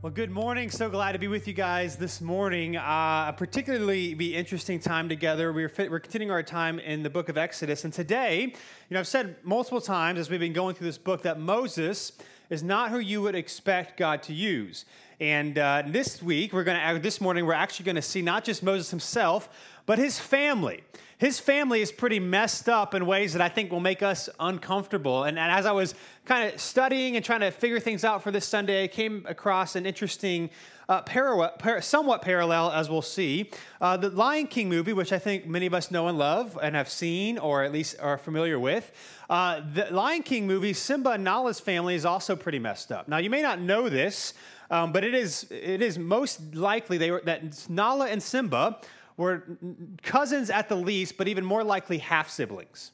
Well, good morning. So glad to be with you guys this morning. Uh, a particularly be interesting time together. We're, fit, we're continuing our time in the book of Exodus, and today, you know, I've said multiple times as we've been going through this book that Moses is not who you would expect God to use. And uh, this week, we're going to, this morning, we're actually going to see not just Moses himself, but his family his family is pretty messed up in ways that I think will make us uncomfortable. And, and as I was kind of studying and trying to figure things out for this Sunday, I came across an interesting, uh, parallel, par- somewhat parallel, as we'll see. Uh, the Lion King movie, which I think many of us know and love and have seen or at least are familiar with. Uh, the Lion King movie, Simba and Nala's family is also pretty messed up. Now, you may not know this. Um, but it is, it is most likely they were, that Nala and Simba were cousins at the least, but even more likely half siblings.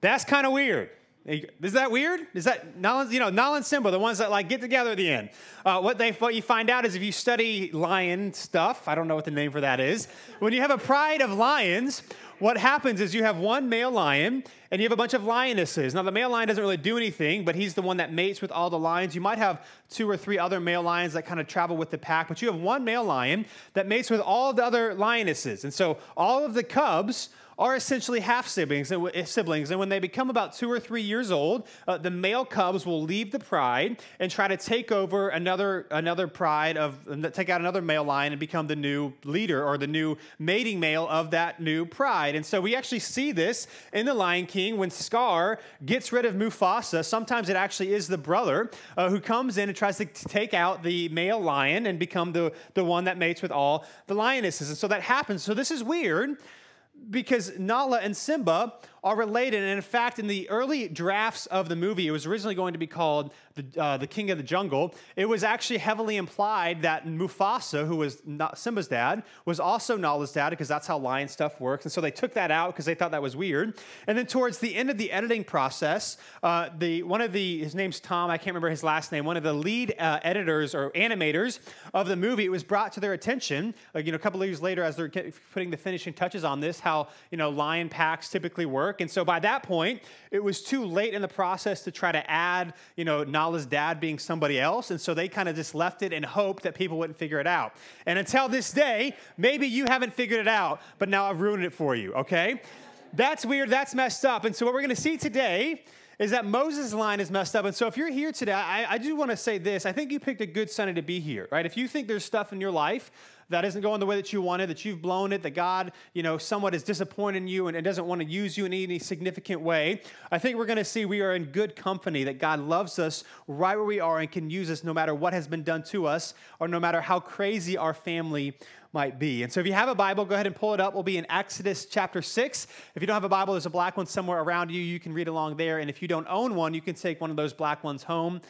That's kind of weird. Is that weird? Is that Nala, you know Nala Simba, the ones that like get together at the end? Uh, what they what you find out is if you study lion stuff, I don't know what the name for that is. When you have a pride of lions, what happens is you have one male lion and you have a bunch of lionesses. Now, the male lion doesn't really do anything, but he's the one that mates with all the lions. You might have two or three other male lions that kind of travel with the pack, but you have one male lion that mates with all the other lionesses. And so all of the cubs are essentially half siblings. And, siblings, and when they become about two or three years old, uh, the male cubs will leave the pride and try to take over another another pride of take out another male lion and become the new leader or the new mating male of that new pride. And so we actually see this in the Lion King when Scar gets rid of Mufasa. Sometimes it actually is the brother uh, who comes in and tries to take out the male lion and become the, the one that mates with all the lionesses. And so that happens. So this is weird because Nala and Simba are related. And in fact, in the early drafts of the movie, it was originally going to be called the, uh, the King of the Jungle. It was actually heavily implied that Mufasa, who was Simba's dad, was also Nala's dad because that's how lion stuff works. And so they took that out because they thought that was weird. And then towards the end of the editing process, uh, the one of the his name's Tom. I can't remember his last name. One of the lead uh, editors or animators of the movie. It was brought to their attention, you know, a couple of years later, as they're putting the finishing touches on this, how you know lion packs typically work work. And so by that point, it was too late in the process to try to add, you know, Nala's dad being somebody else. And so they kind of just left it and hoped that people wouldn't figure it out. And until this day, maybe you haven't figured it out, but now I've ruined it for you, okay? That's weird. That's messed up. And so what we're going to see today is that Moses' line is messed up. And so if you're here today, I, I do want to say this. I think you picked a good Sunday to be here, right? If you think there's stuff in your life that isn't going the way that you wanted, that you've blown it, that God, you know, somewhat is disappointed in you and, and doesn't want to use you in any significant way, I think we're going to see we are in good company, that God loves us right where we are and can use us no matter what has been done to us or no matter how crazy our family might be. And so if you have a Bible, go ahead and pull it up. We'll be in Exodus chapter 6. If you don't have a Bible, there's a black one somewhere around you. You can read along there. And if you don't own one, you can take one of those black ones home.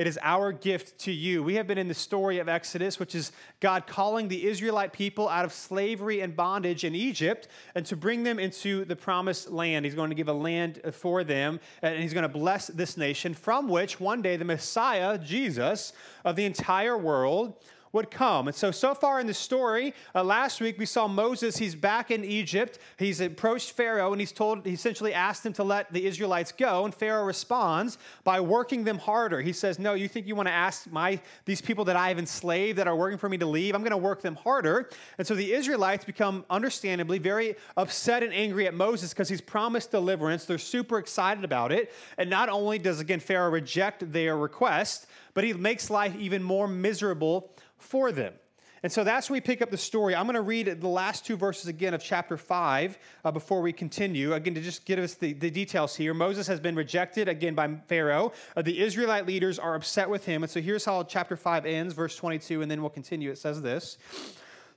It is our gift to you. We have been in the story of Exodus, which is God calling the Israelite people out of slavery and bondage in Egypt and to bring them into the promised land. He's going to give a land for them, and He's going to bless this nation, from which one day the Messiah, Jesus, of the entire world, would come. And so, so far in the story, uh, last week we saw Moses, he's back in Egypt. He's approached Pharaoh and he's told, he essentially asked him to let the Israelites go. And Pharaoh responds by working them harder. He says, No, you think you want to ask my, these people that I have enslaved that are working for me to leave? I'm going to work them harder. And so the Israelites become understandably very upset and angry at Moses because he's promised deliverance. They're super excited about it. And not only does, again, Pharaoh reject their request, but he makes life even more miserable for them. And so that's where we pick up the story. I'm going to read the last two verses again of chapter 5 uh, before we continue. Again, to just give us the, the details here. Moses has been rejected again by Pharaoh. Uh, the Israelite leaders are upset with him. And so here's how chapter 5 ends, verse 22, and then we'll continue. It says this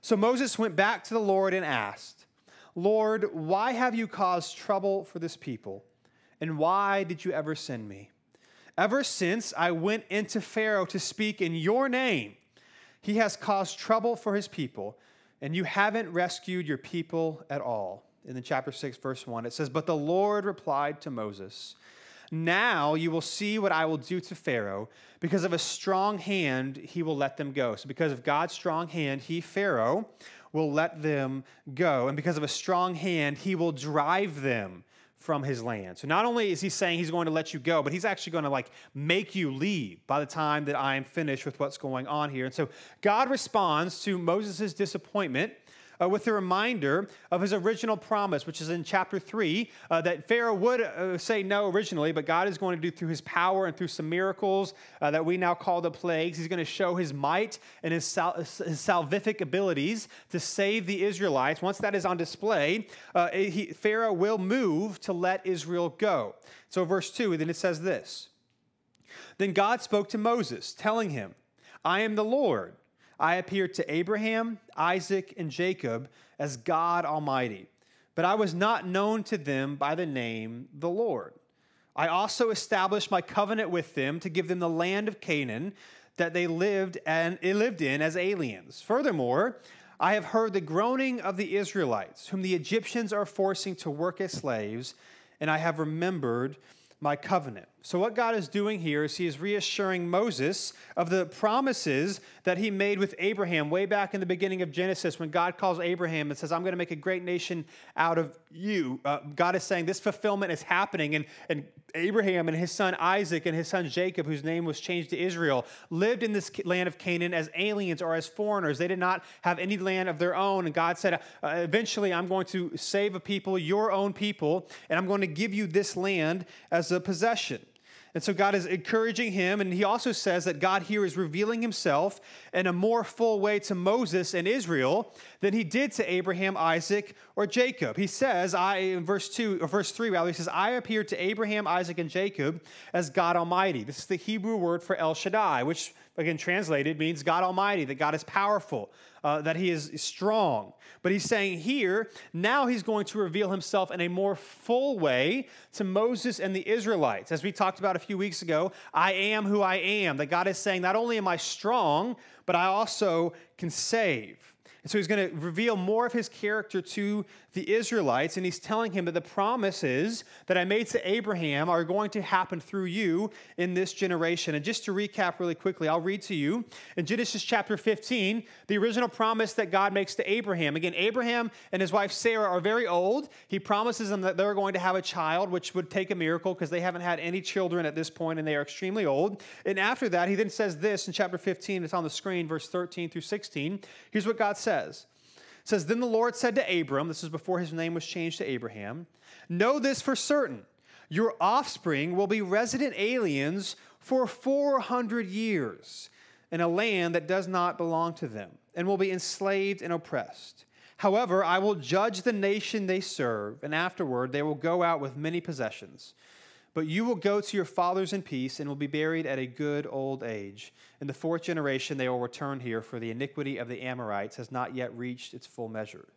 So Moses went back to the Lord and asked, Lord, why have you caused trouble for this people? And why did you ever send me? Ever since I went into Pharaoh to speak in your name, he has caused trouble for his people, and you haven't rescued your people at all. In the chapter 6, verse 1, it says, But the Lord replied to Moses, Now you will see what I will do to Pharaoh. Because of a strong hand, he will let them go. So, because of God's strong hand, he, Pharaoh, will let them go. And because of a strong hand, he will drive them from his land. So not only is he saying he's going to let you go, but he's actually going to like make you leave by the time that I am finished with what's going on here. And so God responds to Moses' disappointment uh, with the reminder of his original promise, which is in chapter 3, uh, that Pharaoh would uh, say no originally, but God is going to do through his power and through some miracles uh, that we now call the plagues. He's going to show his might and his, sal- his salvific abilities to save the Israelites. Once that is on display, uh, he, Pharaoh will move to let Israel go. So, verse 2, then it says this Then God spoke to Moses, telling him, I am the Lord I appeared to Abraham, Isaac, and Jacob as God Almighty, but I was not known to them by the name the Lord. I also established my covenant with them to give them the land of Canaan that they lived and eh, lived in as aliens. Furthermore, I have heard the groaning of the Israelites, whom the Egyptians are forcing to work as slaves, and I have remembered my covenant. So, what God is doing here is He is reassuring Moses of the promises that He made with Abraham way back in the beginning of Genesis when God calls Abraham and says, I'm going to make a great nation out of you. Uh, God is saying this fulfillment is happening. And, and Abraham and his son Isaac and his son Jacob, whose name was changed to Israel, lived in this land of Canaan as aliens or as foreigners. They did not have any land of their own. And God said, uh, Eventually, I'm going to save a people, your own people, and I'm going to give you this land as a possession. And so God is encouraging him, and he also says that God here is revealing himself in a more full way to Moses and Israel than he did to Abraham, Isaac, or Jacob. He says, I in verse 2 or verse 3 rather, he says, I appeared to Abraham, Isaac, and Jacob as God Almighty. This is the Hebrew word for El Shaddai, which again translated means God Almighty, that God is powerful uh, that he is strong. But he's saying here, now he's going to reveal himself in a more full way to Moses and the Israelites. As we talked about a few weeks ago, I am who I am. That God is saying, not only am I strong, but I also can save. And so he's going to reveal more of his character to the Israelites, and he's telling him that the promises that I made to Abraham are going to happen through you in this generation. And just to recap really quickly, I'll read to you in Genesis chapter 15, the original promise that God makes to Abraham. Again, Abraham and his wife Sarah are very old. He promises them that they're going to have a child, which would take a miracle because they haven't had any children at this point and they are extremely old. And after that, he then says this in chapter 15, it's on the screen, verse 13 through 16. Here's what God says says. It says, Then the Lord said to Abram, this is before his name was changed to Abraham, Know this for certain, your offspring will be resident aliens for 400 years in a land that does not belong to them, and will be enslaved and oppressed. However, I will judge the nation they serve, and afterward they will go out with many possessions. But you will go to your fathers in peace and will be buried at a good old age. In the fourth generation, they will return here, for the iniquity of the Amorites has not yet reached its full measure.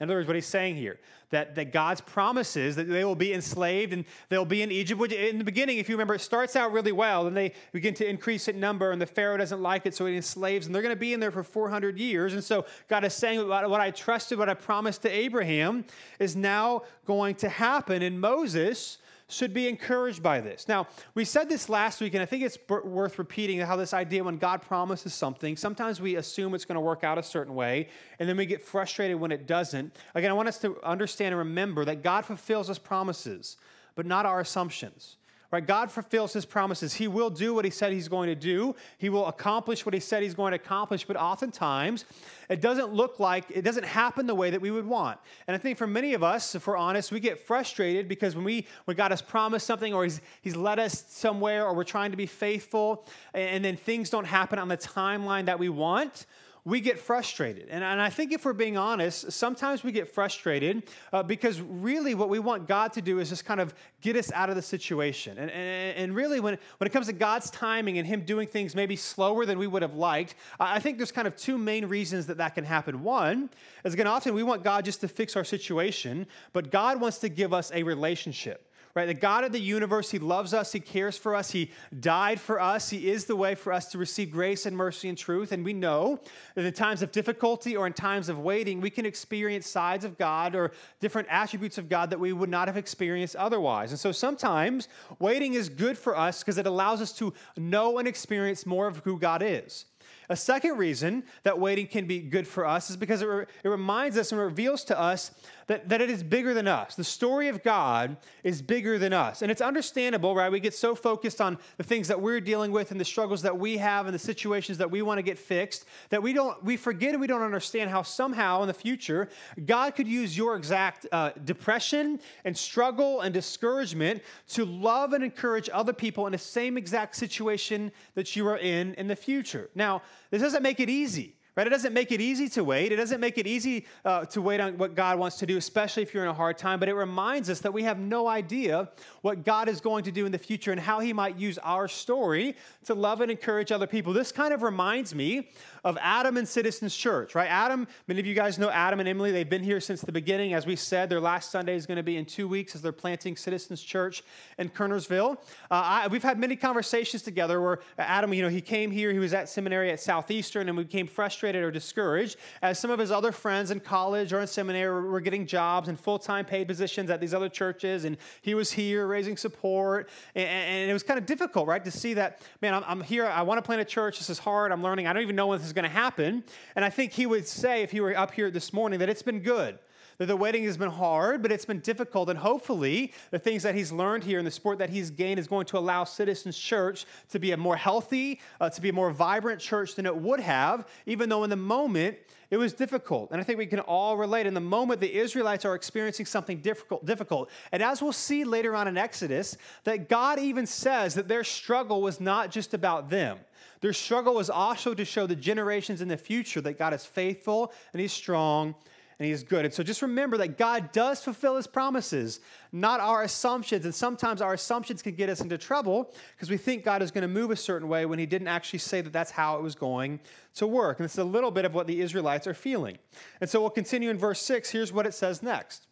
In other words, what he's saying here, that, that God's promises that they will be enslaved and they'll be in Egypt, which in the beginning, if you remember, it starts out really well, and they begin to increase in number, and the Pharaoh doesn't like it, so he enslaves, and they're going to be in there for 400 years. And so God is saying, what I trusted, what I promised to Abraham is now going to happen. And Moses, should be encouraged by this. Now, we said this last week, and I think it's worth repeating how this idea when God promises something, sometimes we assume it's going to work out a certain way, and then we get frustrated when it doesn't. Again, I want us to understand and remember that God fulfills his promises, but not our assumptions. Right? God fulfills his promises. He will do what he said he's going to do. He will accomplish what he said he's going to accomplish, but oftentimes it doesn't look like it doesn't happen the way that we would want. And I think for many of us, if we're honest, we get frustrated because when we when God has promised something or he's he's led us somewhere or we're trying to be faithful and then things don't happen on the timeline that we want, we get frustrated. And, and I think if we're being honest, sometimes we get frustrated uh, because really what we want God to do is just kind of get us out of the situation. And, and, and really, when, when it comes to God's timing and Him doing things maybe slower than we would have liked, I think there's kind of two main reasons that that can happen. One is, again, often we want God just to fix our situation, but God wants to give us a relationship right? The God of the universe, He loves us, He cares for us, He died for us, He is the way for us to receive grace and mercy and truth. And we know that in times of difficulty or in times of waiting, we can experience sides of God or different attributes of God that we would not have experienced otherwise. And so sometimes waiting is good for us because it allows us to know and experience more of who God is. A second reason that waiting can be good for us is because it, re- it reminds us and reveals to us that, that it is bigger than us. The story of God is bigger than us. And it's understandable, right? We get so focused on the things that we're dealing with and the struggles that we have and the situations that we want to get fixed that we don't we forget and we don't understand how somehow in the future God could use your exact uh, depression and struggle and discouragement to love and encourage other people in the same exact situation that you are in in the future. Now, this doesn't make it easy right? It doesn't make it easy to wait. It doesn't make it easy uh, to wait on what God wants to do, especially if you're in a hard time. But it reminds us that we have no idea what God is going to do in the future and how He might use our story to love and encourage other people. This kind of reminds me of Adam and Citizens Church, right? Adam, many of you guys know Adam and Emily. They've been here since the beginning. As we said, their last Sunday is going to be in two weeks as they're planting Citizens Church in Kernersville. Uh, I, we've had many conversations together where Adam, you know, he came here, he was at seminary at Southeastern, and we became frustrated or discouraged as some of his other friends in college or in seminary were getting jobs and full time paid positions at these other churches, and he was here raising support. And, and it was kind of difficult, right, to see that, man, I'm, I'm here, I want to plant a church, this is hard, I'm learning, I don't even know when this is going to happen. And I think he would say, if he were up here this morning, that it's been good that the waiting has been hard, but it's been difficult. And hopefully, the things that he's learned here and the support that he's gained is going to allow Citizens Church to be a more healthy, uh, to be a more vibrant church than it would have, even though in the moment it was difficult. And I think we can all relate. In the moment, the Israelites are experiencing something difficult, difficult. And as we'll see later on in Exodus, that God even says that their struggle was not just about them. Their struggle was also to show the generations in the future that God is faithful and He's strong and He is good. And so just remember that God does fulfill His promises, not our assumptions. And sometimes our assumptions can get us into trouble because we think God is going to move a certain way when He didn't actually say that that's how it was going to work. And it's a little bit of what the Israelites are feeling. And so we'll continue in verse 6. Here's what it says next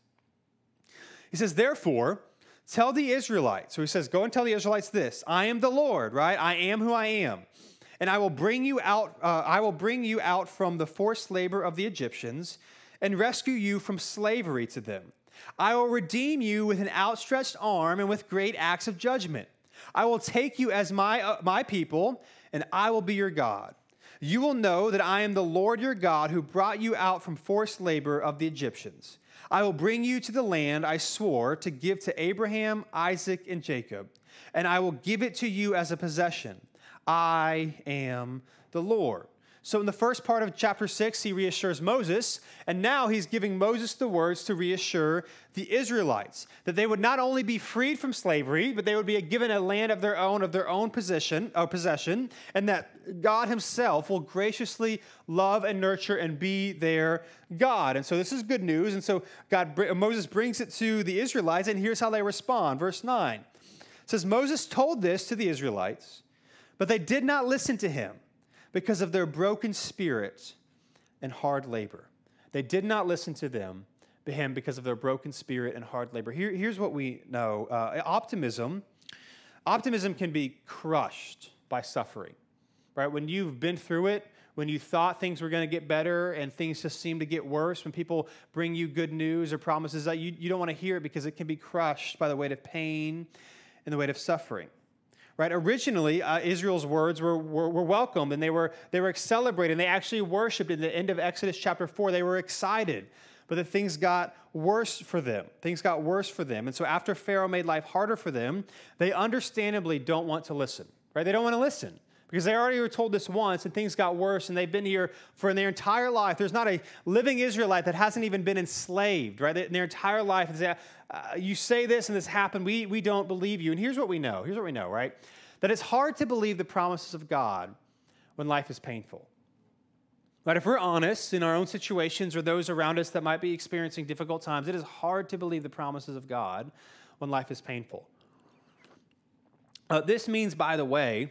He says, Therefore, tell the Israelites. So he says, Go and tell the Israelites this I am the Lord, right? I am who I am and I will bring you out. Uh, I will bring you out from the forced labor of the Egyptians, and rescue you from slavery to them. I will redeem you with an outstretched arm and with great acts of judgment. I will take you as my uh, my people, and I will be your God. You will know that I am the Lord your God who brought you out from forced labor of the Egyptians. I will bring you to the land I swore to give to Abraham, Isaac, and Jacob, and I will give it to you as a possession. I am the Lord. So, in the first part of chapter 6, he reassures Moses, and now he's giving Moses the words to reassure the Israelites that they would not only be freed from slavery, but they would be given a land of their own, of their own possession, uh, possession and that God himself will graciously love and nurture and be their God. And so, this is good news. And so, God, Moses brings it to the Israelites, and here's how they respond. Verse 9 it says, Moses told this to the Israelites. But they did not listen to him because of their broken spirit and hard labor. They did not listen to them, him, because of their broken spirit and hard labor. Here, here's what we know uh, optimism. Optimism can be crushed by suffering, right? When you've been through it, when you thought things were going to get better and things just seem to get worse, when people bring you good news or promises that you, you don't want to hear it because it can be crushed by the weight of pain and the weight of suffering right? Originally, uh, Israel's words were, were, were welcomed and they were, they were celebrated. And they actually worshiped in the end of Exodus chapter 4. They were excited. But then things got worse for them. Things got worse for them. And so after Pharaoh made life harder for them, they understandably don't want to listen, right? They don't want to listen because they already were told this once and things got worse and they've been here for their entire life. There's not a living Israelite that hasn't even been enslaved, right? In their entire life, uh, you say this and this happened, we, we don't believe you. And here's what we know here's what we know, right? That it's hard to believe the promises of God when life is painful. But if we're honest in our own situations or those around us that might be experiencing difficult times, it is hard to believe the promises of God when life is painful. Uh, this means, by the way,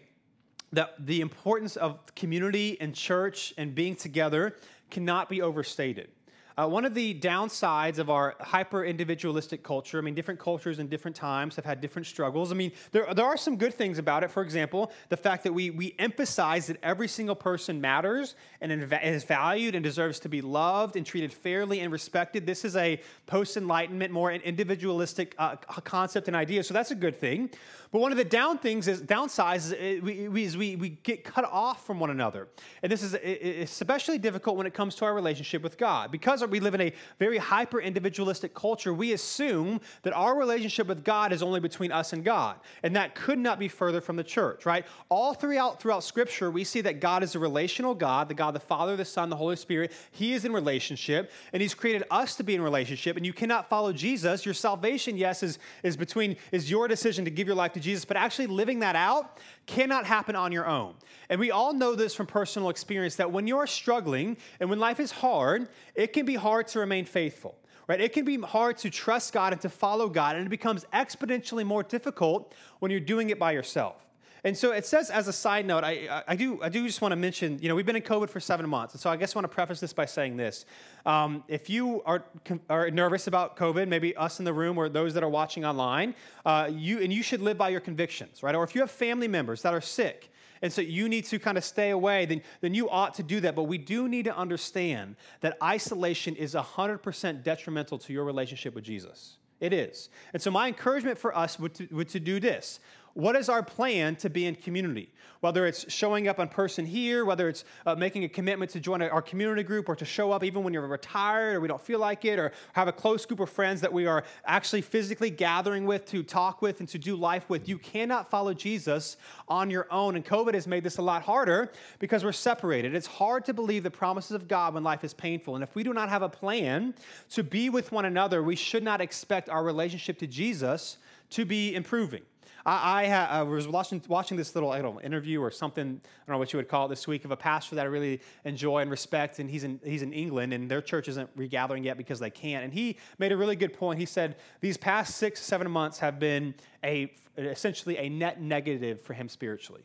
that the importance of community and church and being together cannot be overstated. Uh, one of the downsides of our hyper individualistic culture, I mean, different cultures in different times have had different struggles. I mean, there, there are some good things about it. For example, the fact that we, we emphasize that every single person matters and is valued and deserves to be loved and treated fairly and respected. This is a post enlightenment, more individualistic uh, concept and idea. So that's a good thing. But one of the down things is downsides is eh, we, we, we, we get cut off from one another. And this is eh, eh, especially difficult when it comes to our relationship with God. Because we live in a very hyper individualistic culture, we assume that our relationship with God is only between us and God. And that could not be further from the church, right? All throughout, throughout Scripture, we see that God is a relational God, the God, the Father, the Son, the Holy Spirit. He is in relationship, and He's created us to be in relationship. And you cannot follow Jesus. Your salvation, yes, is, is between, is your decision to give your life to Jesus, but actually living that out cannot happen on your own. And we all know this from personal experience that when you're struggling and when life is hard, it can be hard to remain faithful. Right? It can be hard to trust God and to follow God, and it becomes exponentially more difficult when you're doing it by yourself. And so it says, as a side note, I, I, do, I do just want to mention, you know, we've been in COVID for seven months. And so I guess I want to preface this by saying this. Um, if you are, are nervous about COVID, maybe us in the room or those that are watching online, uh, you, and you should live by your convictions, right? Or if you have family members that are sick, and so you need to kind of stay away, then, then you ought to do that. But we do need to understand that isolation is 100% detrimental to your relationship with Jesus. It is. And so my encouragement for us would to, would to do this what is our plan to be in community? Whether it's showing up in person here, whether it's uh, making a commitment to join our community group or to show up even when you're retired or we don't feel like it, or have a close group of friends that we are actually physically gathering with to talk with and to do life with. You cannot follow Jesus on your own. And COVID has made this a lot harder because we're separated. It's hard to believe the promises of God when life is painful. And if we do not have a plan to be with one another, we should not expect our relationship to Jesus to be improving. I, I, ha, I, was watching, watching this little I don't know, interview or something, I don't know what you would call it this week, of a pastor that I really enjoy and respect. And he's in, he's in England, and their church isn't regathering yet because they can't. And he made a really good point. He said, These past six, seven months have been a, essentially a net negative for him spiritually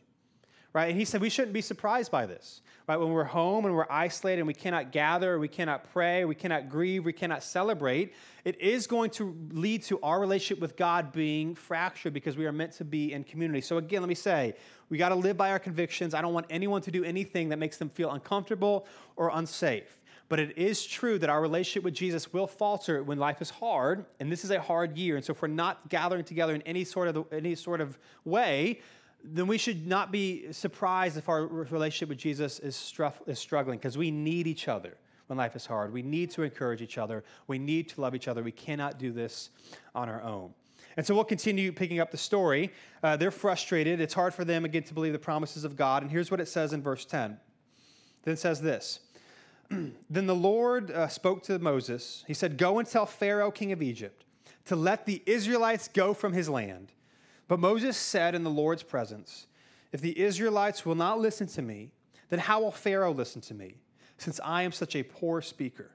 right? And he said we shouldn't be surprised by this, right? When we're home and we're isolated and we cannot gather, we cannot pray, we cannot grieve, we cannot celebrate, it is going to lead to our relationship with God being fractured because we are meant to be in community. So, again, let me say, we got to live by our convictions. I don't want anyone to do anything that makes them feel uncomfortable or unsafe. But it is true that our relationship with Jesus will falter when life is hard, and this is a hard year. And so, if we're not gathering together in any sort of any sort of way, then we should not be surprised if our relationship with Jesus is, is struggling because we need each other when life is hard. We need to encourage each other. We need to love each other. We cannot do this on our own. And so we'll continue picking up the story. Uh, they're frustrated. It's hard for them, again, to believe the promises of God. And here's what it says in verse 10. Then it says this Then the Lord uh, spoke to Moses. He said, Go and tell Pharaoh, king of Egypt, to let the Israelites go from his land but Moses said in the Lord's presence, If the Israelites will not listen to me, then how will Pharaoh listen to me, since I am such a poor speaker?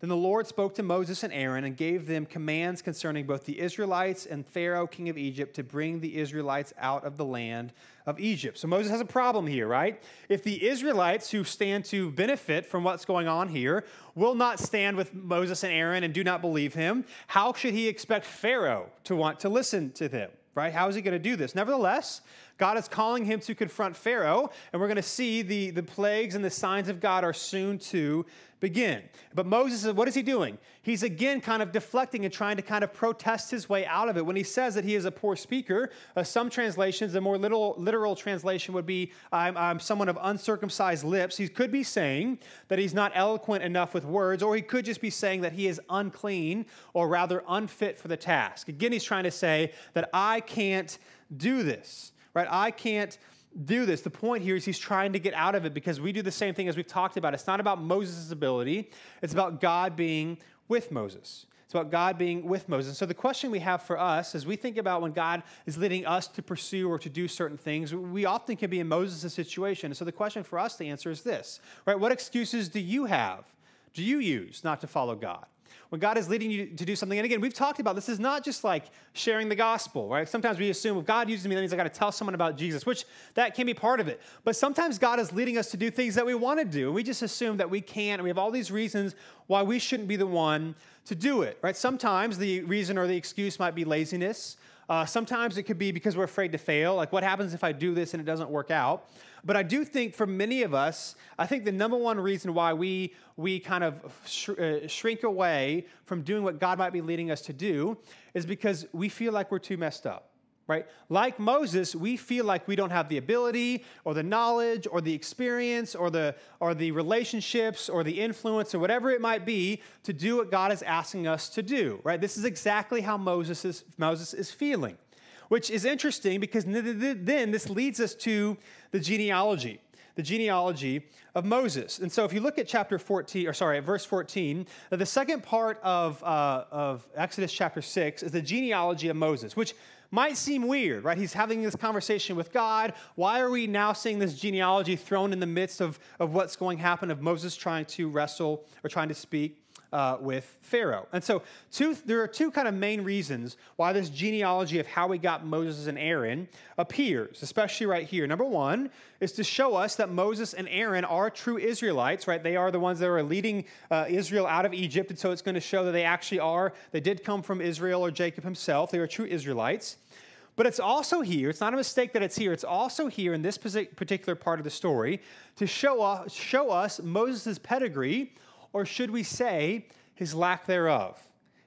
Then the Lord spoke to Moses and Aaron and gave them commands concerning both the Israelites and Pharaoh, king of Egypt, to bring the Israelites out of the land of Egypt. So Moses has a problem here, right? If the Israelites who stand to benefit from what's going on here will not stand with Moses and Aaron and do not believe him, how should he expect Pharaoh to want to listen to them? Right? How is he going to do this? Nevertheless, God is calling him to confront Pharaoh, and we're going to see the, the plagues and the signs of God are soon to begin. But Moses, what is he doing? He's again kind of deflecting and trying to kind of protest his way out of it. When he says that he is a poor speaker, uh, some translations, the more literal, literal translation would be, I'm, I'm someone of uncircumcised lips. He could be saying that he's not eloquent enough with words, or he could just be saying that he is unclean or rather unfit for the task. Again, he's trying to say that I can't do this right? I can't do this. The point here is he's trying to get out of it because we do the same thing as we've talked about. It's not about Moses' ability, it's about God being with Moses. It's about God being with Moses. So the question we have for us as we think about when God is leading us to pursue or to do certain things, we often can be in Moses' situation. so the question for us to answer is this, right? What excuses do you have? Do you use not to follow God? When God is leading you to do something, and again, we've talked about this is not just like sharing the gospel, right? Sometimes we assume if God uses me, that means I got to tell someone about Jesus, which that can be part of it. But sometimes God is leading us to do things that we want to do, and we just assume that we can't, and we have all these reasons why we shouldn't be the one to do it, right? Sometimes the reason or the excuse might be laziness. Uh, sometimes it could be because we're afraid to fail. Like, what happens if I do this and it doesn't work out? But I do think for many of us, I think the number one reason why we, we kind of sh- uh, shrink away from doing what God might be leading us to do is because we feel like we're too messed up. Right? Like Moses, we feel like we don't have the ability or the knowledge or the experience or the, or the relationships or the influence or whatever it might be to do what God is asking us to do, right? This is exactly how Moses is, Moses is feeling, which is interesting because then this leads us to the genealogy the genealogy of Moses. And so if you look at chapter 14, or sorry, at verse 14, the second part of, uh, of Exodus chapter 6 is the genealogy of Moses, which might seem weird, right? He's having this conversation with God. Why are we now seeing this genealogy thrown in the midst of, of what's going to happen of Moses trying to wrestle or trying to speak uh, with Pharaoh. And so, two, there are two kind of main reasons why this genealogy of how we got Moses and Aaron appears, especially right here. Number one is to show us that Moses and Aaron are true Israelites, right? They are the ones that are leading uh, Israel out of Egypt. And so, it's going to show that they actually are, they did come from Israel or Jacob himself. They are true Israelites. But it's also here, it's not a mistake that it's here, it's also here in this particular part of the story to show us, show us Moses' pedigree or should we say his lack thereof?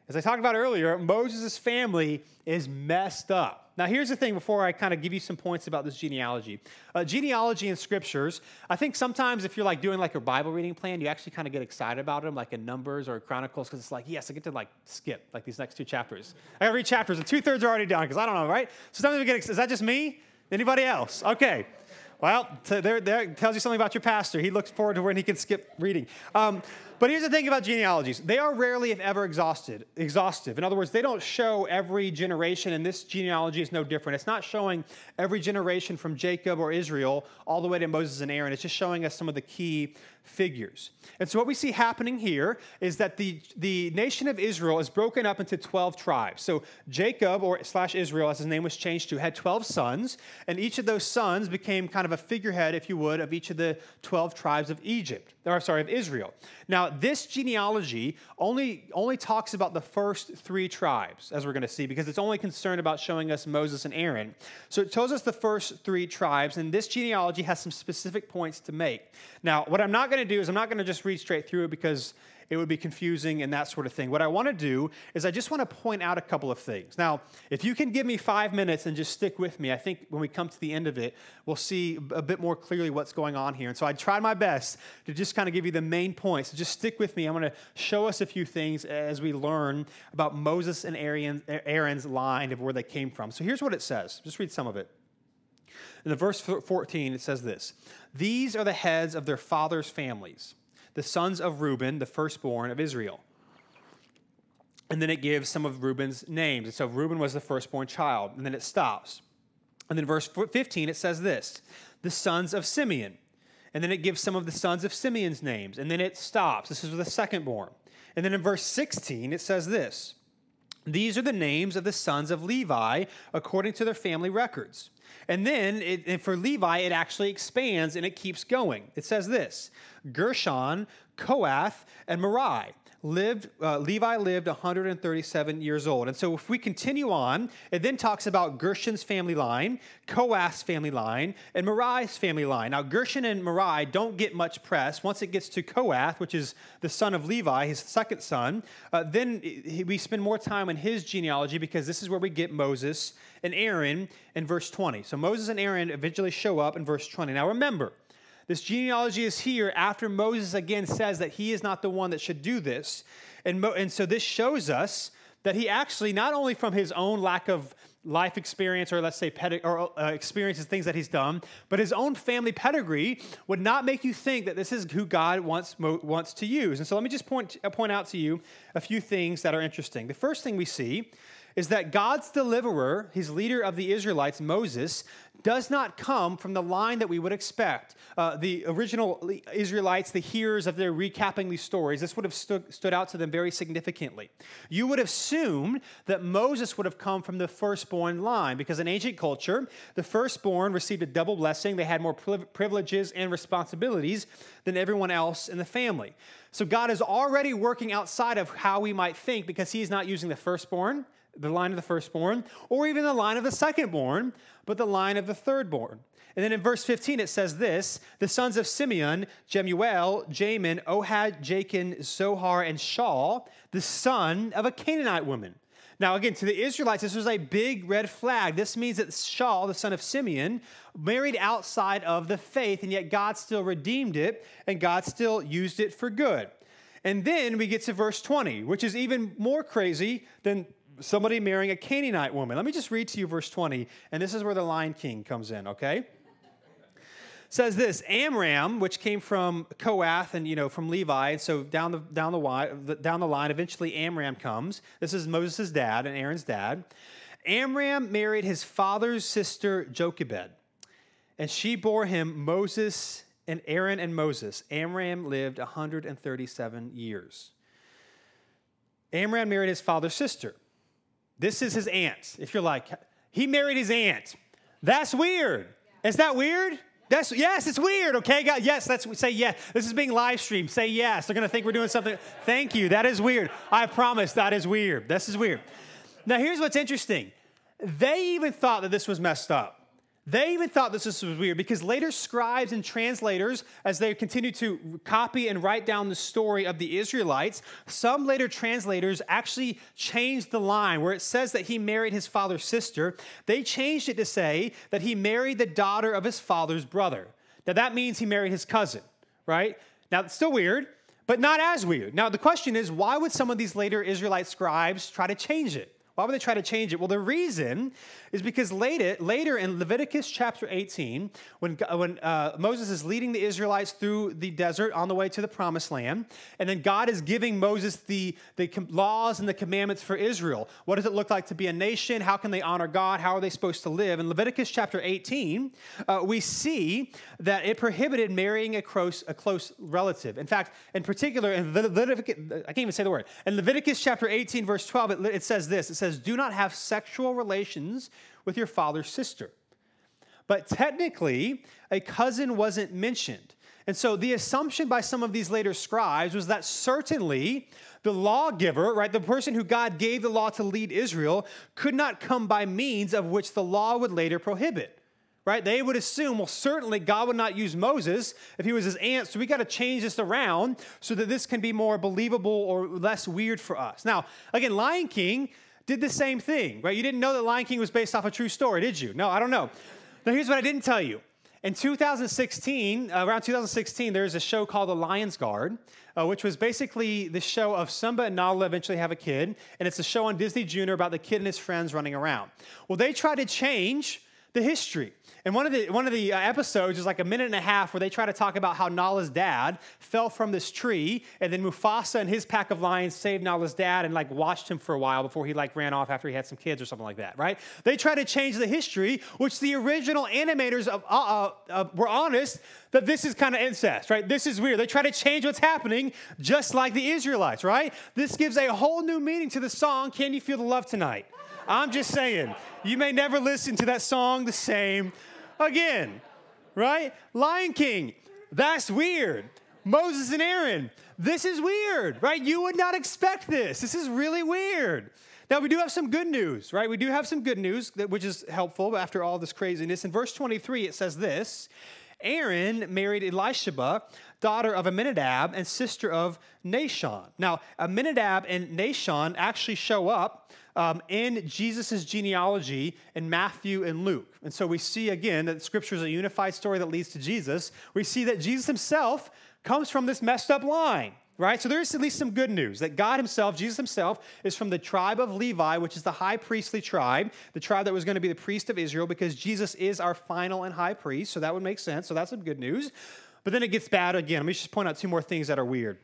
As I talked about earlier, Moses' family is messed up. Now, here's the thing before I kind of give you some points about this genealogy. Uh, genealogy in scriptures, I think sometimes if you're like doing like a Bible reading plan, you actually kind of get excited about them, like in Numbers or Chronicles, because it's like, yes, I get to like skip like these next two chapters. I gotta read chapters, and two thirds are already done, because I don't know, right? So sometimes we get, excited. is that just me? Anybody else? Okay. Well, there, there tells you something about your pastor. He looks forward to when he can skip reading. Um, but here's the thing about genealogies they are rarely, if ever, exhausted, exhaustive. In other words, they don't show every generation, and this genealogy is no different. It's not showing every generation from Jacob or Israel all the way to Moses and Aaron. It's just showing us some of the key figures. And so what we see happening here is that the, the nation of Israel is broken up into 12 tribes. So Jacob, or slash Israel, as his name was changed to, had 12 sons, and each of those sons became kind of a figurehead, if you would, of each of the 12 tribes of Egypt, or sorry, of Israel. Now, this genealogy only, only talks about the first three tribes, as we're going to see, because it's only concerned about showing us Moses and Aaron. So it tells us the first three tribes, and this genealogy has some specific points to make. Now, what I'm not going to do is I'm not going to just read straight through it because it would be confusing and that sort of thing. What I want to do is I just want to point out a couple of things. Now, if you can give me five minutes and just stick with me, I think when we come to the end of it, we'll see a bit more clearly what's going on here. And so I tried my best to just kind of give you the main points. So just stick with me. I'm going to show us a few things as we learn about Moses and Aaron's line of where they came from. So here's what it says. Just read some of it. In the verse 14, it says this These are the heads of their fathers' families, the sons of Reuben, the firstborn of Israel. And then it gives some of Reuben's names. And so Reuben was the firstborn child. And then it stops. And then verse 15, it says this the sons of Simeon. And then it gives some of the sons of Simeon's names. And then it stops. This is with the secondborn. And then in verse 16, it says this These are the names of the sons of Levi according to their family records. And then it, for Levi, it actually expands and it keeps going. It says this Gershon, Kohath, and Merari lived, uh, Levi lived 137 years old. And so if we continue on, it then talks about Gershon's family line, Kohath's family line, and Merari's family line. Now, Gershon and Merari don't get much press. Once it gets to Kohath, which is the son of Levi, his second son, uh, then we spend more time in his genealogy because this is where we get Moses and Aaron in verse 20. So Moses and Aaron eventually show up in verse 20. Now remember, this genealogy is here after Moses again says that he is not the one that should do this. And, Mo- and so this shows us that he actually, not only from his own lack of life experience or let's say pedi- or uh, experiences, things that he's done, but his own family pedigree would not make you think that this is who God wants, mo- wants to use. And so let me just point, uh, point out to you a few things that are interesting. The first thing we see is that God's deliverer, his leader of the Israelites, Moses, does not come from the line that we would expect. Uh, the original Israelites, the hearers of their recapping these stories, this would have stood, stood out to them very significantly. You would have assumed that Moses would have come from the firstborn line, because in ancient culture, the firstborn received a double blessing. They had more privileges and responsibilities than everyone else in the family. So God is already working outside of how we might think because He is not using the firstborn the line of the firstborn, or even the line of the secondborn, but the line of the thirdborn. And then in verse 15, it says this the sons of Simeon, Jemuel, Jamin, Ohad, Jachin, Zohar, and Shaul, the son of a Canaanite woman. Now, again, to the Israelites, this was a big red flag. This means that Shaul, the son of Simeon, married outside of the faith, and yet God still redeemed it, and God still used it for good. And then we get to verse 20, which is even more crazy than somebody marrying a Canaanite woman. Let me just read to you verse 20, and this is where the Lion King comes in, okay? says this Amram, which came from Kohath and you know from Levi, so down the down the down the line, eventually Amram comes. This is Moses' dad and Aaron's dad. Amram married his father's sister Jochebed, and she bore him Moses and Aaron and Moses. Amram lived 137 years. Amram married his father's sister. This is his aunt. If you're like, he married his aunt. That's weird. Is that weird? That's yes, it's weird. Okay, God, yes, that's say yes. This is being live streamed. Say yes. They're gonna think we're doing something. Thank you. That is weird. I promise that is weird. This is weird. Now here's what's interesting. They even thought that this was messed up. They even thought this was weird because later scribes and translators, as they continued to copy and write down the story of the Israelites, some later translators actually changed the line where it says that he married his father's sister. They changed it to say that he married the daughter of his father's brother. Now that means he married his cousin, right? Now it's still weird, but not as weird. Now the question is why would some of these later Israelite scribes try to change it? Why would they try to change it? Well, the reason is because later, later in Leviticus chapter 18, when, when uh, Moses is leading the Israelites through the desert on the way to the promised land, and then God is giving Moses the, the laws and the commandments for Israel. What does it look like to be a nation? How can they honor God? How are they supposed to live? In Leviticus chapter 18, uh, we see that it prohibited marrying a close, a close relative. In fact, in particular, in Leviticus, I can't even say the word. In Leviticus chapter 18, verse 12, it, it says this it says, says, Do not have sexual relations with your father's sister. But technically, a cousin wasn't mentioned. And so the assumption by some of these later scribes was that certainly the lawgiver, right, the person who God gave the law to lead Israel, could not come by means of which the law would later prohibit. Right? They would assume, well, certainly God would not use Moses if he was his aunt, so we got to change this around so that this can be more believable or less weird for us. Now, again, Lion King did the same thing, right? You didn't know that Lion King was based off a true story, did you? No, I don't know. Now, here's what I didn't tell you. In 2016, uh, around 2016, there's a show called The Lion's Guard, uh, which was basically the show of Simba and Nala eventually have a kid, and it's a show on Disney Junior about the kid and his friends running around. Well, they tried to change the history. And one of the one of the uh, episodes is like a minute and a half where they try to talk about how Nala's dad fell from this tree, and then Mufasa and his pack of lions saved Nala's dad and like watched him for a while before he like ran off after he had some kids or something like that, right? They try to change the history, which the original animators of, uh, uh, uh were honest that this is kind of incest, right? This is weird. They try to change what's happening, just like the Israelites, right? This gives a whole new meaning to the song "Can You Feel the Love Tonight." I'm just saying, you may never listen to that song the same again, right? Lion King, that's weird. Moses and Aaron, this is weird, right? You would not expect this. This is really weird. Now, we do have some good news, right? We do have some good news, which is helpful after all this craziness. In verse 23, it says this Aaron married Elisheba, daughter of Amminadab and sister of Nahshon. Now, Amminadab and Nahshon actually show up um, in Jesus' genealogy in Matthew and Luke. And so we see again that Scripture is a unified story that leads to Jesus. We see that Jesus himself comes from this messed up line right? So there is at least some good news that God Himself, Jesus Himself, is from the tribe of Levi, which is the high priestly tribe, the tribe that was going to be the priest of Israel, because Jesus is our final and high priest. So that would make sense. So that's some good news. But then it gets bad again. Let me just point out two more things that are weird.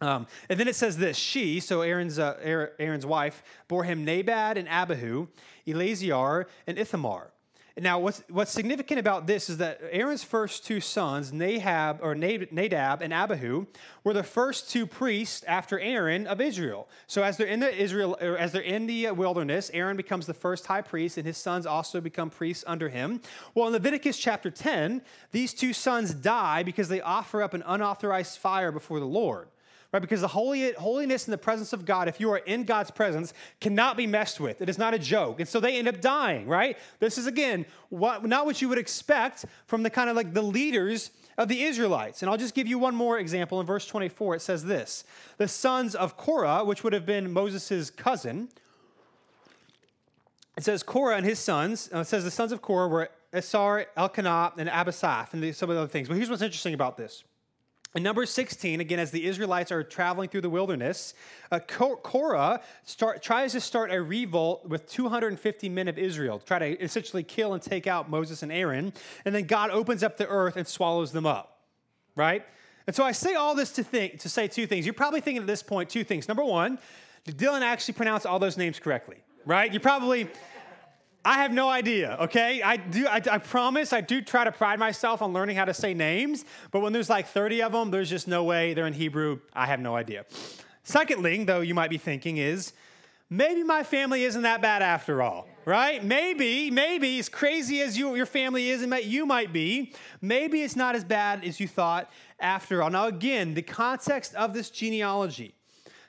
Um, and then it says this She, so Aaron's, uh, Aaron's wife, bore him Nadab and Abihu, Eleazar and Ithamar. Now, what's, what's significant about this is that Aaron's first two sons, Nahab, or Nadab and Abihu, were the first two priests after Aaron of Israel. So as they're in the Israel, as they're in the wilderness, Aaron becomes the first high priest, and his sons also become priests under him. Well, in Leviticus chapter 10, these two sons die because they offer up an unauthorized fire before the Lord right? Because the holy, holiness and the presence of God, if you are in God's presence, cannot be messed with. It is not a joke. And so they end up dying, right? This is, again, what, not what you would expect from the kind of like the leaders of the Israelites. And I'll just give you one more example. In verse 24, it says this The sons of Korah, which would have been Moses' cousin, it says Korah and his sons, uh, it says the sons of Korah were Esar, Elkanah, and Abasaph, and some of the other things. But here's what's interesting about this. In number 16, again, as the Israelites are traveling through the wilderness, uh, Korah start, tries to start a revolt with 250 men of Israel, to try to essentially kill and take out Moses and Aaron. And then God opens up the earth and swallows them up, right? And so I say all this to think to say two things. You're probably thinking at this point two things. Number one, did Dylan actually pronounce all those names correctly? Right? You probably I have no idea, okay? I do I, I, promise I do try to pride myself on learning how to say names, but when there's like 30 of them, there's just no way they're in Hebrew. I have no idea. Secondly, though you might be thinking is maybe my family isn't that bad after all, right? Maybe, maybe as crazy as you your family is and you might be, maybe it's not as bad as you thought after all. Now again, the context of this genealogy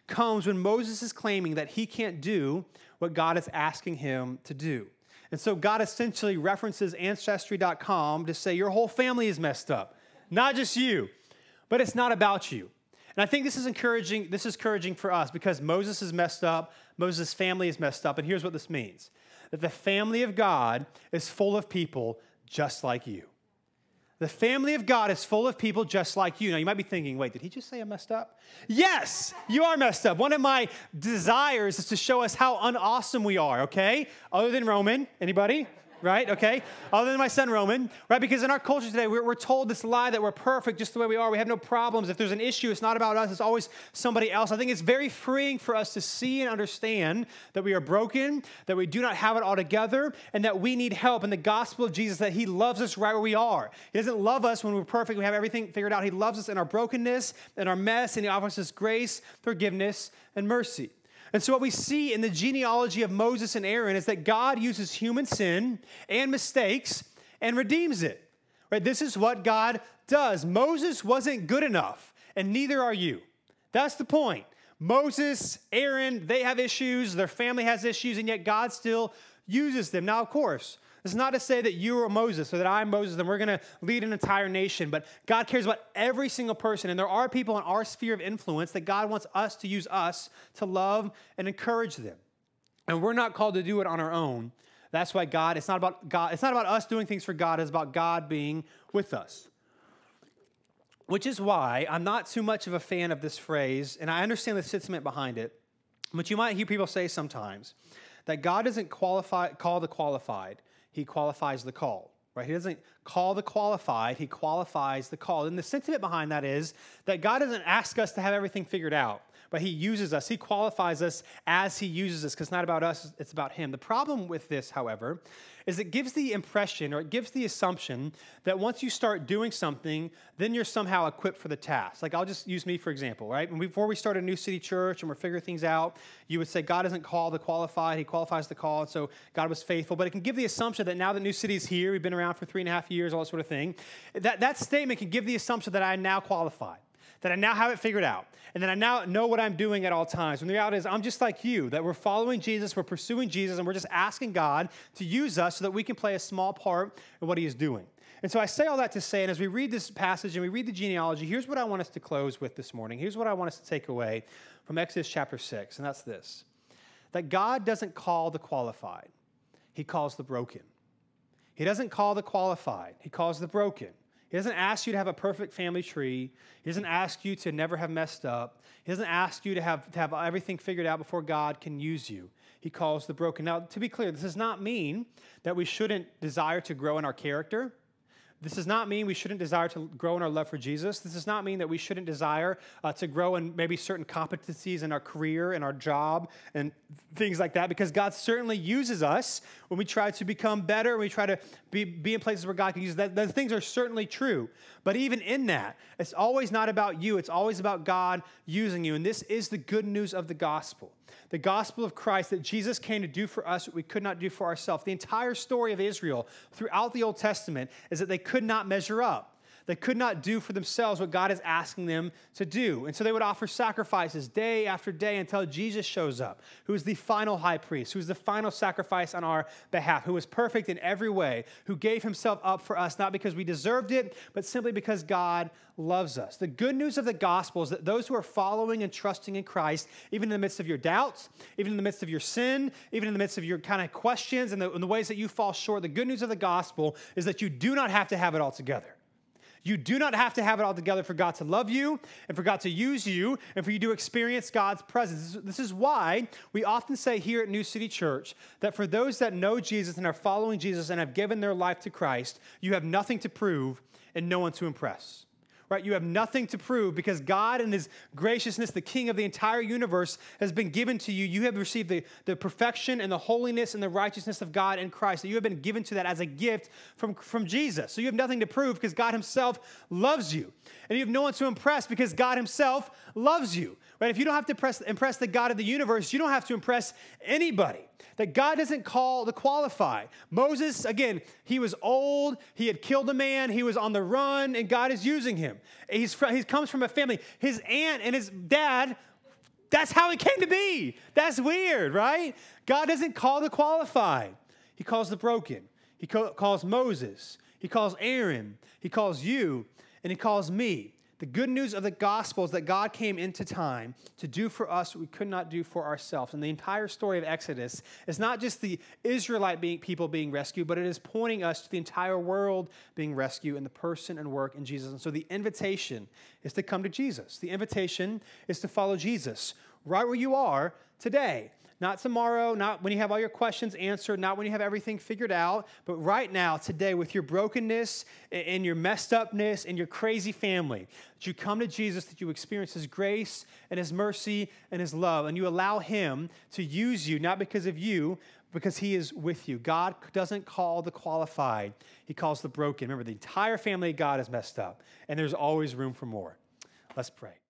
comes when Moses is claiming that he can't do what God is asking him to do. And so God essentially references ancestry.com to say your whole family is messed up, not just you, but it's not about you. And I think this is encouraging, this is encouraging for us because Moses is messed up, Moses' family is messed up, and here's what this means that the family of God is full of people just like you. The family of God is full of people just like you. Now, you might be thinking, wait, did he just say I'm messed up? Yes, you are messed up. One of my desires is to show us how unawesome we are, okay? Other than Roman. Anybody? Right? Okay? Other than my son Roman, right? Because in our culture today, we're, we're, told this lie that we're perfect just the way we are. We have no problems. If there's an issue, it's not about us, it's always somebody else. I think it's very freeing for us to see and understand that we are broken, that we do not have it all together, and that we need help in the gospel of Jesus, that He loves us right where we are. He doesn't love us when we're perfect, we have everything figured out. He loves us in our brokenness, in our mess, and He offers us grace, forgiveness, and mercy. And so, what we see in the genealogy of Moses and Aaron is that God uses human sin and mistakes and redeems it. Right? This is what God does. Moses wasn't good enough, and neither are you. That's the point. Moses, Aaron, they have issues, their family has issues, and yet God still uses them. Now, of course, it's not to say that you are Moses or that I'm Moses and we're going to lead an entire nation, but God cares about every single person. And there are people in our sphere of influence that God wants us to use us to love and encourage them. And we're not called to do it on our own. That's why God, it's not about God, it's not about us doing things for God, it's about God being with us. Which is why I'm not too much of a fan of this phrase, and I understand the sentiment behind it, but you might hear people say sometimes that God doesn't qualify, call the qualified he qualifies the call. Right? He doesn't call the qualified, he qualifies the call. And the sentiment behind that is that God doesn't ask us to have everything figured out, but he uses us. He qualifies us as he uses us because it's not about us, it's about him. The problem with this, however, is it gives the impression or it gives the assumption that once you start doing something, then you're somehow equipped for the task. Like I'll just use me for example, right? Before we start a new city church and we're figuring things out, you would say God doesn't call the qualified, He qualifies the call, and so God was faithful. But it can give the assumption that now that New City is here, we've been around for three and a half years, all that sort of thing. That, that statement can give the assumption that I'm now qualified that I now have it figured out, and that I now know what I'm doing at all times. When the reality is, I'm just like you, that we're following Jesus, we're pursuing Jesus, and we're just asking God to use us so that we can play a small part in what He is doing. And so I say all that to say, and as we read this passage and we read the genealogy, here's what I want us to close with this morning. Here's what I want us to take away from Exodus chapter 6, and that's this that God doesn't call the qualified, He calls the broken. He doesn't call the qualified, He calls the broken. He doesn't ask you to have a perfect family tree. He doesn't ask you to never have messed up. He doesn't ask you to have, to have everything figured out before God can use you. He calls the broken. Now, to be clear, this does not mean that we shouldn't desire to grow in our character. This does not mean we shouldn't desire to grow in our love for Jesus. This does not mean that we shouldn't desire uh, to grow in maybe certain competencies in our career, in our job, and things like that, because God certainly uses us when we try to become better, when we try to be, be in places where God can use that. Those things are certainly true. But even in that, it's always not about you, it's always about God using you. And this is the good news of the gospel the gospel of Christ that Jesus came to do for us what we could not do for ourselves. The entire story of Israel throughout the Old Testament is that they could not measure up. They could not do for themselves what God is asking them to do. And so they would offer sacrifices day after day until Jesus shows up, who is the final high priest, who is the final sacrifice on our behalf, who was perfect in every way, who gave himself up for us, not because we deserved it, but simply because God loves us. The good news of the gospel is that those who are following and trusting in Christ, even in the midst of your doubts, even in the midst of your sin, even in the midst of your kind of questions and the, and the ways that you fall short, the good news of the gospel is that you do not have to have it all together. You do not have to have it all together for God to love you and for God to use you and for you to experience God's presence. This is why we often say here at New City Church that for those that know Jesus and are following Jesus and have given their life to Christ, you have nothing to prove and no one to impress right? You have nothing to prove because God, in His graciousness, the King of the entire universe, has been given to you. You have received the, the perfection and the holiness and the righteousness of God in Christ. That you have been given to that as a gift from, from Jesus. So you have nothing to prove because God Himself loves you. And you have no one to impress because God Himself loves you. Right? If you don't have to impress, impress the God of the universe, you don't have to impress anybody. That God doesn't call to qualify. Moses, again, he was old, he had killed a man, he was on the run, and God is using him. He's he comes from a family. His aunt and his dad, that's how he came to be. That's weird, right? God doesn't call the qualified, he calls the broken. He calls Moses, he calls Aaron, he calls you, and he calls me. The good news of the gospel is that God came into time to do for us what we could not do for ourselves. And the entire story of Exodus is not just the Israelite being, people being rescued, but it is pointing us to the entire world being rescued in the person and work in Jesus. And so the invitation is to come to Jesus. The invitation is to follow Jesus right where you are today. Not tomorrow, not when you have all your questions answered, not when you have everything figured out, but right now, today, with your brokenness and your messed upness and your crazy family, that you come to Jesus, that you experience His grace and His mercy and His love, and you allow Him to use you, not because of you, because he is with you. God doesn't call the qualified, he calls the broken. Remember, the entire family of God is messed up, and there's always room for more. Let's pray.